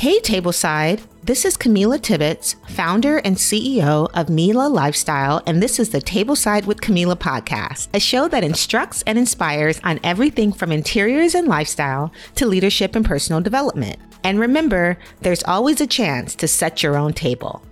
Hey, Tableside. This is Camila Tibbetts, founder and CEO of Mela Lifestyle, and this is the Tableside with Camila podcast, a show that instructs and inspires on everything from interiors and lifestyle to leadership and personal development. And remember, there's always a chance to set your own table.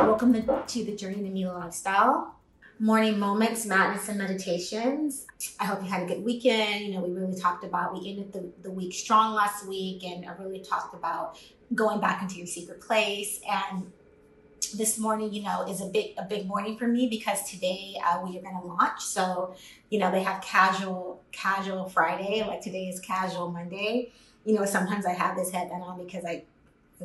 Welcome to the Journey to Mela Lifestyle morning moments, madness, and meditations. I hope you had a good weekend. You know, we really talked about, we ended the, the week strong last week, and I really talked about going back into your secret place. And this morning, you know, is a big a big morning for me because today uh, we are going to launch. So, you know, they have casual casual Friday, like today is casual Monday. You know, sometimes I have this headband on because I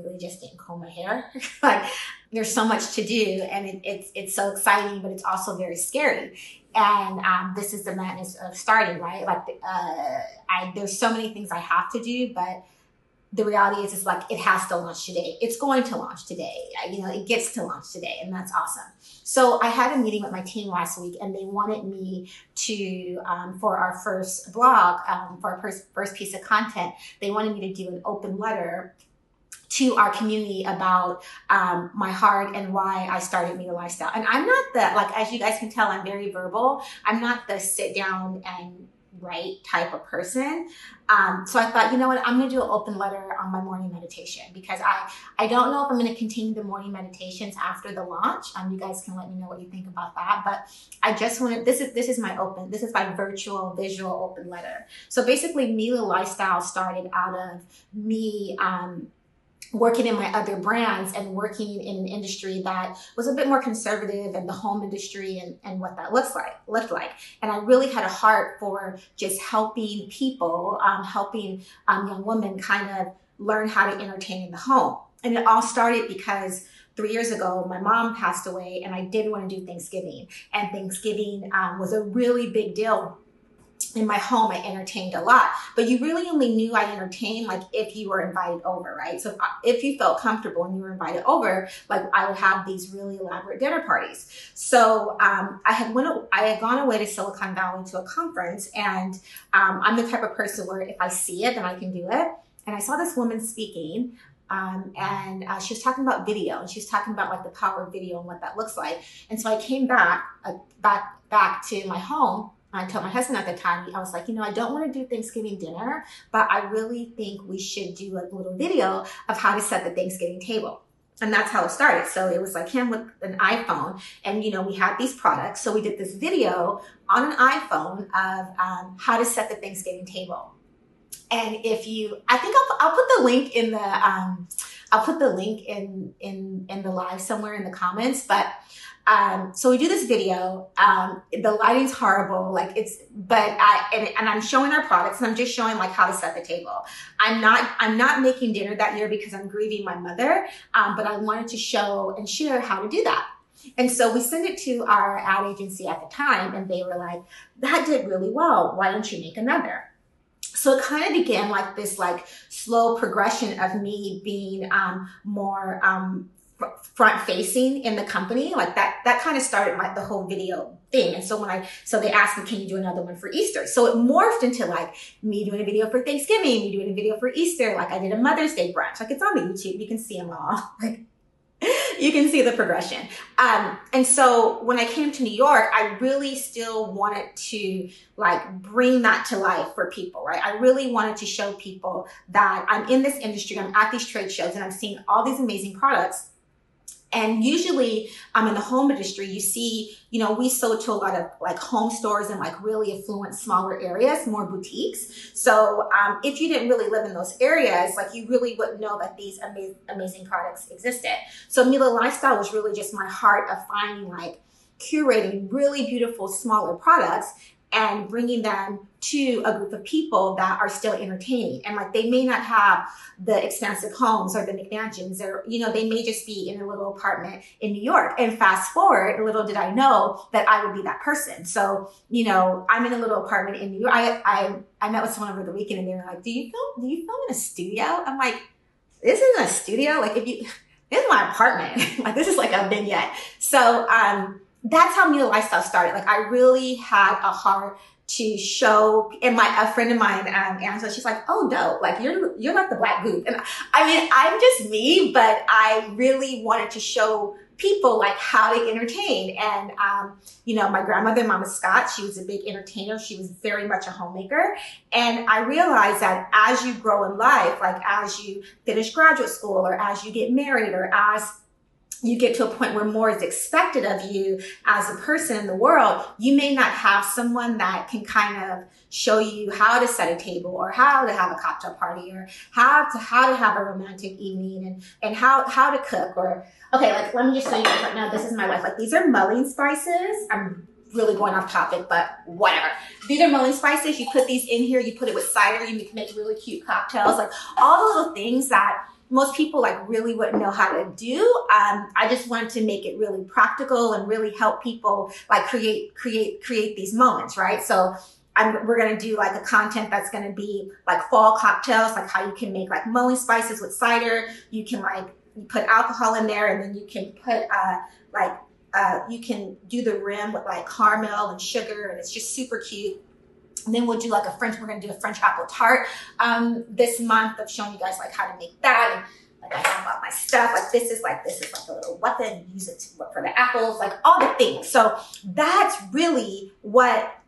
really just didn't comb my hair. like there's so much to do and it, it's it's so exciting, but it's also very scary. And um, this is the madness of starting, right? Like uh, I there's so many things I have to do, but the reality is, is like it has to launch today. It's going to launch today. You know, it gets to launch today, and that's awesome. So I had a meeting with my team last week, and they wanted me to um, for our first blog, um, for our first first piece of content. They wanted me to do an open letter to our community about um, my heart and why I started Mela Lifestyle. And I'm not the, like, as you guys can tell, I'm very verbal. I'm not the sit down and write type of person. Um, so I thought, you know what, I'm going to do an open letter on my morning meditation because I, I don't know if I'm going to continue the morning meditations after the launch. Um, you guys can let me know what you think about that. But I just wanted, this is, this is my open, this is my virtual visual open letter. So basically Mela Lifestyle started out of me, um, working in my other brands and working in an industry that was a bit more conservative and the home industry and, and what that looks like looked like and i really had a heart for just helping people um, helping um, young women kind of learn how to entertain in the home and it all started because three years ago, my mom passed away, and I did want to do Thanksgiving. And Thanksgiving um, was a really big deal in my home, I entertained a lot, but you really only knew I entertained like if you were invited over, right? So if, if you felt comfortable and you were invited over, like I would have these really elaborate dinner parties. So um, I had went, I had gone away to Silicon Valley to a conference, and um, I'm the type of person where if I see it, then I can do it. And I saw this woman speaking, um, and uh, she was talking about video, and she was talking about like the power of video and what that looks like. And so I came back, uh, back, back to my home I told my husband at the time, I was like, you know, I don't want to do Thanksgiving dinner, but I really think we should do a little video of how to set the Thanksgiving table. And that's how it started. So it was like him with an iPhone, and you know, we had these products. So we did this video on an iPhone of um, how to set the Thanksgiving table. And if you, I think I'll, I'll put the link in the, um, I'll put the link in in in the live somewhere in the comments. But um, so we do this video. Um, the lighting's horrible, like it's, but I, and, and, I'm showing our products and I'm just showing like how to set the table. I'm not, I'm not making dinner that year because I'm grieving my mother. Um, but I wanted to show and share how to do that. And so we sent it to our ad agency at the time and they were like, that did really well. Why don't you make another? so it kind of began like this like slow progression of me being um, more um, front facing in the company like that that kind of started my the whole video thing. And so when i so they asked me can you do another one for easter? So it morphed into like me doing a video for thanksgiving me doing a video for easter like i did a mother's day brunch. Like it's on the youtube. You can see them all. Like you can see the progression. Um, and so when i came to new york i really still wanted to like bring that to life for people right? I really wanted to show people that i'm in this industry i'm at these trade shows and i'm seeing all these amazing products and usually, um, in the home industry, you see, you know, we sold to a lot of like home stores and like really affluent, smaller areas, more boutiques. So, um, if you didn't really live in those areas, like you really wouldn't know that these ama- amazing products existed. So, Mela Lifestyle was really just my heart of finding like curating really beautiful, smaller products and bringing them to a group of people that are still entertaining. And like they may not have the expensive homes or the McMansions or, you know, they may just be in a little apartment in New York. And fast forward, little did I know that I would be that person. So, you know, I'm in a little apartment in New York. I, I, I met with someone over the weekend and they were like, do you film, do you film in a studio? I'm like, this isn't a studio. Like if you, this is my apartment. like this is like a vignette. So, um, that's how Mela Lifestyle started. Like I really had a heart to show and my a friend of mine um Angela she's like oh no like you're you're like the black goop and I mean I'm just me but I really wanted to show people like how to entertain. And um you know my grandmother Mama Scott she was a big entertainer. She was very much a homemaker. And I realized that as you grow in life like as you finish graduate school or as you get married or as you get to a point where more is expected of you as a person in the world, you may not have someone that can kind of show you how to set a table or how to have a cocktail party or how to how to have a romantic evening and and how how to cook or okay, like let me just show you right now. This is my wife. Like these are mulling spices. I'm really going off topic, but whatever. These are mulling spices. You put these in here. You put it with cider. You make really cute cocktails. Like all the little things that most people like really wouldn't know how to do. Um, I just wanted to make it really practical and really help people like create, create, create these moments, right? So I'm, we're going to do like a content that's going to be like fall cocktails, like how you can make like mulling spices with cider. You can like you put alcohol in there and then you can put uh, like uh, you can do the rim with like caramel and sugar and it's just super cute. And then we'll do like a French, we're gonna do a French apple tart um, this month of showing you guys like how to make that. And like I have all my stuff, like this is like, this is like a little weapon, use it to, for the apples, like all the things. So that's really what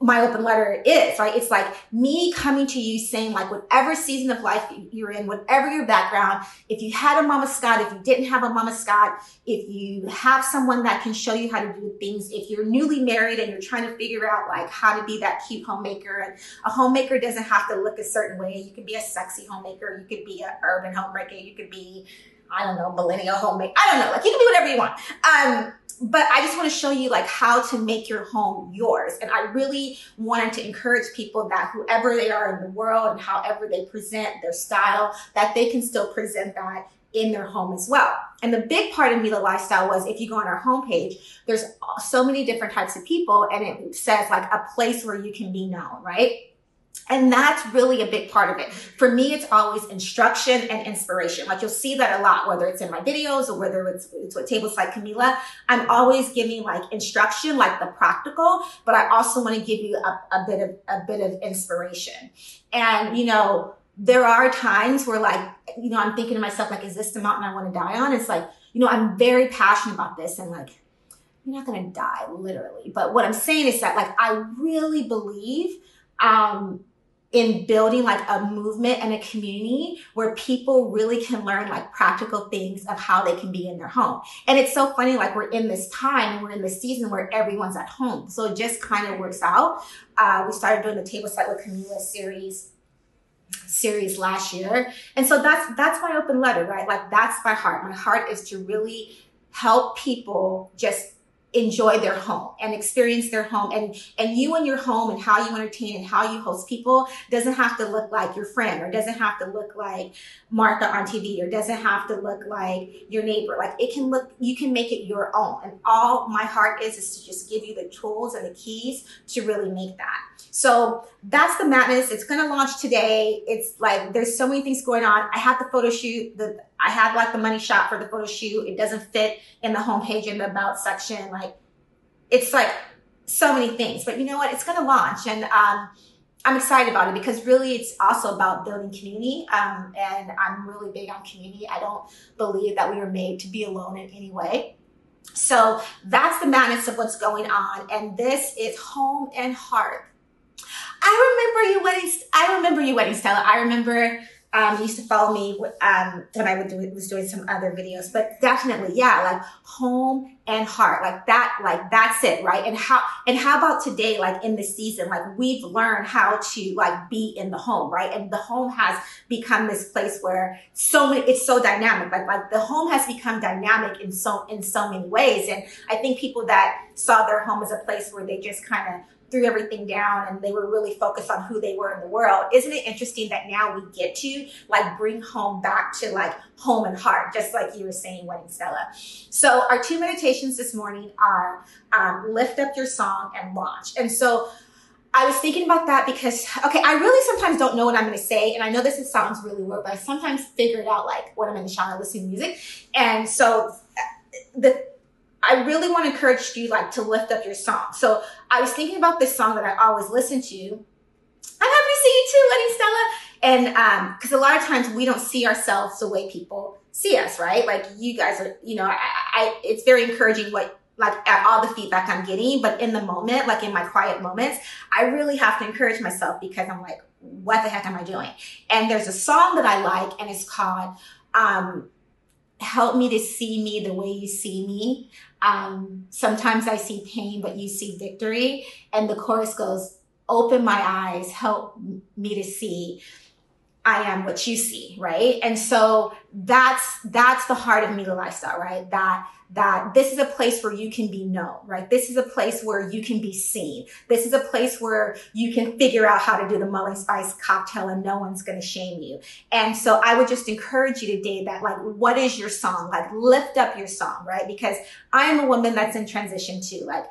my open letter is, right? It's like me coming to you saying like whatever season of life you're in, whatever your background, if you had a mama Scott, if you didn't have a mama Scott, if you have someone that can show you how to do things, if you're newly married and you're trying to figure out like how to be that cute homemaker and a homemaker doesn't have to look a certain way. You can be a sexy homemaker. You could be an urban homemaker. You could be, I don't know, millennial homemaker. I don't know. Like you can be whatever you want. Um, but I just want to show you like how to make your home yours. And I really wanted to encourage people that whoever they are in the world and however they present their style, that they can still present that in their home as well. And the big part of Mela Lifestyle was if you go on our homepage, there's so many different types of people and it says like a place where you can be known, right? And that's really a big part of it. For me, it's always instruction and inspiration. Like you'll see that a lot, whether it's in my videos or whether it's, it's with tables like Camila. I'm always giving like instruction, like the practical, but I also want to give you a, a bit of, a bit of inspiration. And, you know, there are times where like, you know, I'm thinking to myself, like, is this the mountain I want to die on? It's like, you know, I'm very passionate about this and like, you're not going to die literally. But what I'm saying is that like, I really believe, um, in building like a movement and a community where people really can learn like practical things of how they can be in their home. And it's so funny, like we're in this time we're in this season where everyone's at home. So it just kind of works out. Uh, we started doing the table set with Camila series series last year. And so that's that's my open letter, right? Like that's my heart. My heart is to really help people just enjoy their home and experience their home. And and you and your home and how you entertain and how you host people doesn't have to look like your friend or doesn't have to look like Martha on TV or doesn't have to look like your neighbor. Like it can look you can make it your own. And all my heart is is to just give you the tools and the keys to really make that. So that's the madness. It's going to launch today. It's like there's so many things going on. I have the photo shoot the I have like the money shot for the photo shoot. It doesn't fit in the homepage in the about section. Like it's like so many things, but you know what? It's going to launch and, um, I'm excited about it because really it's also about building community. Um, and I'm really big on community. I don't believe that we were made to be alone in any way. So that's the madness of what's going on. And this is home and heart. I remember you wedding. I remember you wedding Stella. I remember um, used to follow me um, when I would do, was doing some other videos, but definitely, yeah, like home and heart, like that, like that's it, right? And how and how about today, like in the season, like we've learned how to like be in the home, right? And the home has become this place where so many, it's so dynamic, like like the home has become dynamic in so in so many ways, and I think people that saw their home as a place where they just kind of threw everything down and they were really focused on who they were in the world. Isn't it interesting that now we get to like bring home back to like home and heart, just like you were saying, Wedding Stella. So our two meditations this morning are um, lift up your song and launch. And so I was thinking about that because, okay, I really sometimes don't know what I'm going to say. And I know this sounds really weird, but I sometimes figure it out like when I'm in the shower listening to music. And so uh, the, I really want to encourage you like to lift up your song. So I was thinking about this song that I always listen to. I'm happy to see you too, Letty Stella. And um, because a lot of times we don't see ourselves the way people see us, right? Like you guys are, you know, I, I it's very encouraging what like at all the feedback I'm getting, but in the moment, like in my quiet moments, I really have to encourage myself because I'm like, what the heck am I doing? And there's a song that I like, and it's called um, "Help Me to See Me the Way You See Me." Um, sometimes I see pain, but you see victory. And the chorus goes, "Open my eyes, help me to see." I am what you see, right? And so that's that's the heart of Mela lifestyle, right? That that this is a place where you can be known, right? This is a place where you can be seen. This is a place where you can figure out how to do the mulling spice cocktail and no one's going to shame you. And so I would just encourage you today that like, what is your song? Like lift up your song, right? Because I'm a woman that's in transition too. Like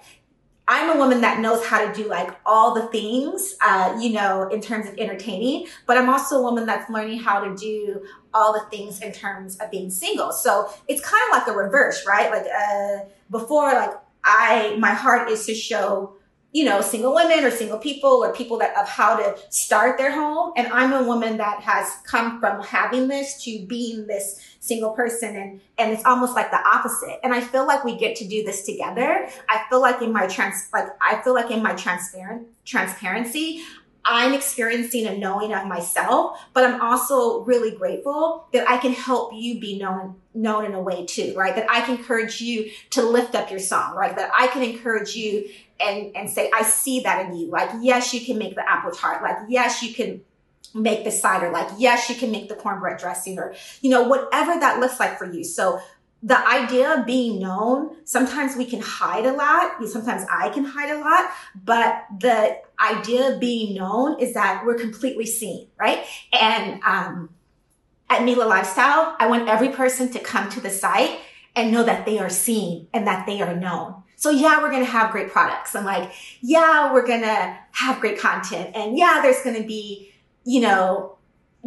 I'm a woman that knows how to do like all the things, uh, you know, in terms of entertaining, but I'm also a woman that's learning how to do all the things in terms of being single. So it's kind of like a reverse, right? Like, uh, before, like I, my heart is to show you know, single women or single people or people that of how to start their home. And I'm a woman that has come from having this to being this single person and and it's almost like the opposite. And I feel like we get to do this together. I feel like in my trans like I feel like in my transparent transparency, I'm experiencing a knowing of myself, but I'm also really grateful that I can help you be known known in a way too, right? That I can encourage you to lift up your song, right? That I can encourage you and and say, I see that in you. Like, yes, you can make the apple tart. Like, yes, you can make the cider. Like, yes, you can make the cornbread dressing or, you know, whatever that looks like for you. So the idea of being known, sometimes we can hide a lot. Sometimes I can hide a lot, but the idea of being known is that we're completely seen, right? And, um, at Mela Lifestyle, I want every person to come to the site and know that they are seen and that they are known. So yeah, we're going to have great products. I'm like, yeah, we're going to have great content. And yeah, there's going to be, you know,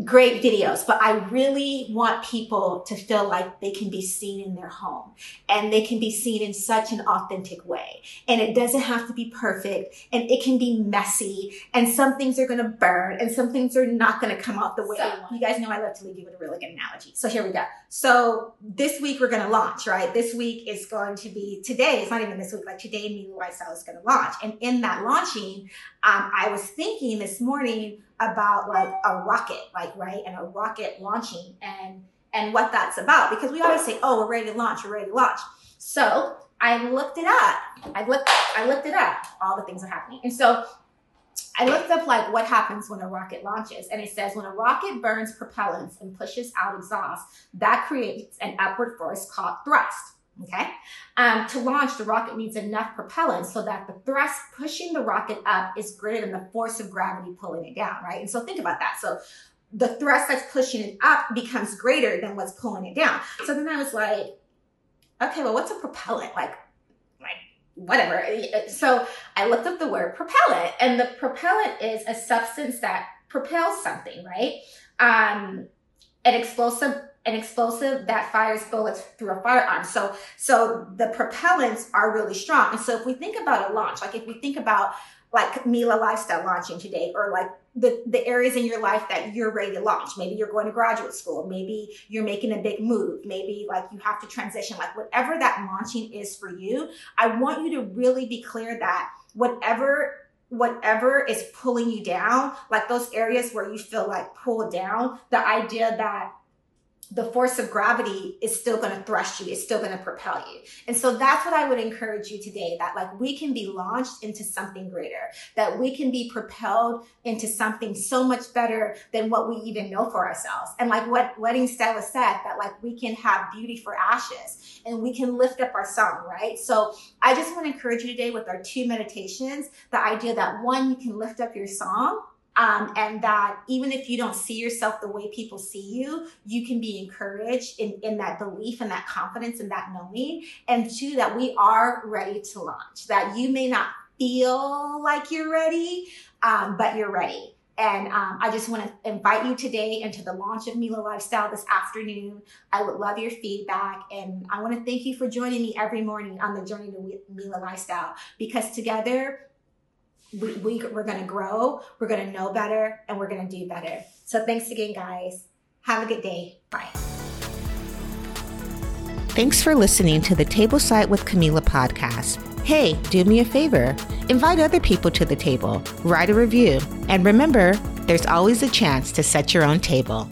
great videos, but I really want people to feel like they can be seen in their home and they can be seen in such an authentic way. And it doesn't have to be perfect and it can be messy and some things are going to burn and some things are not going to come out the way so, You guys know I love to leave you with a really good analogy. So here we go. So this week we're going to launch, right? This week is going to be today. It's not even this week. Like today, Mela Lifestyle is going to launch. And in that launching, um, I was thinking this morning, about like a rocket, like right, and a rocket launching and and what that's about because we always say, oh, we're ready to launch, we're ready to launch. So I looked it up. I looked I looked it up. All the things are happening, and so I looked up like what happens when a rocket launches, and it says when a rocket burns propellants and pushes out exhaust, that creates an upward force called thrust. Okay. Um, to launch, the rocket needs enough propellant so that the thrust pushing the rocket up is greater than the force of gravity pulling it down, right? And so think about that. So the thrust that's pushing it up becomes greater than what's pulling it down. So then I was like, okay, well, what's a propellant? Like, like whatever. So I looked up the word propellant, and the propellant is a substance that propels something, right? Um, an explosive an explosive that fires bullets through a firearm. So, so the propellants are really strong. And so if we think about a launch, like if we think about like Mela Lifestyle launching today, or like the, the areas in your life that you're ready to launch. Maybe you're going to graduate school. Maybe you're making a big move. Maybe like you have to transition, like whatever that launching is for you. I want you to really be clear that whatever whatever is pulling you down, like those areas where you feel like pulled down, the idea that the force of gravity is still going to thrust you, it's still going to propel you. And so that's what I would encourage you today that like we can be launched into something greater, that we can be propelled into something so much better than what we even know for ourselves. And like what Wedding Stella said, that like we can have beauty for ashes and we can lift up our song, right? So I just want to encourage you today with our two meditations, the idea that one, you can lift up your song um, and that even if you don't see yourself the way people see you, you can be encouraged in, in that belief and that confidence and that knowing. And two, that we are ready to launch, that you may not feel like you're ready, um, but you're ready. And um, I just want to invite you today into the launch of Mela Lifestyle this afternoon. I would love your feedback. And I want to thank you for joining me every morning on the journey to Mela Lifestyle because together, we, we, we're to grow, we're to know better, and we're to do better. So thanks again, guys. Have a good day. Bye. Thanks for listening to the Tableside with Camila podcast. Hey, do me a favor. Invite other people to the table, write a review, and remember, there's always a chance to set your own table.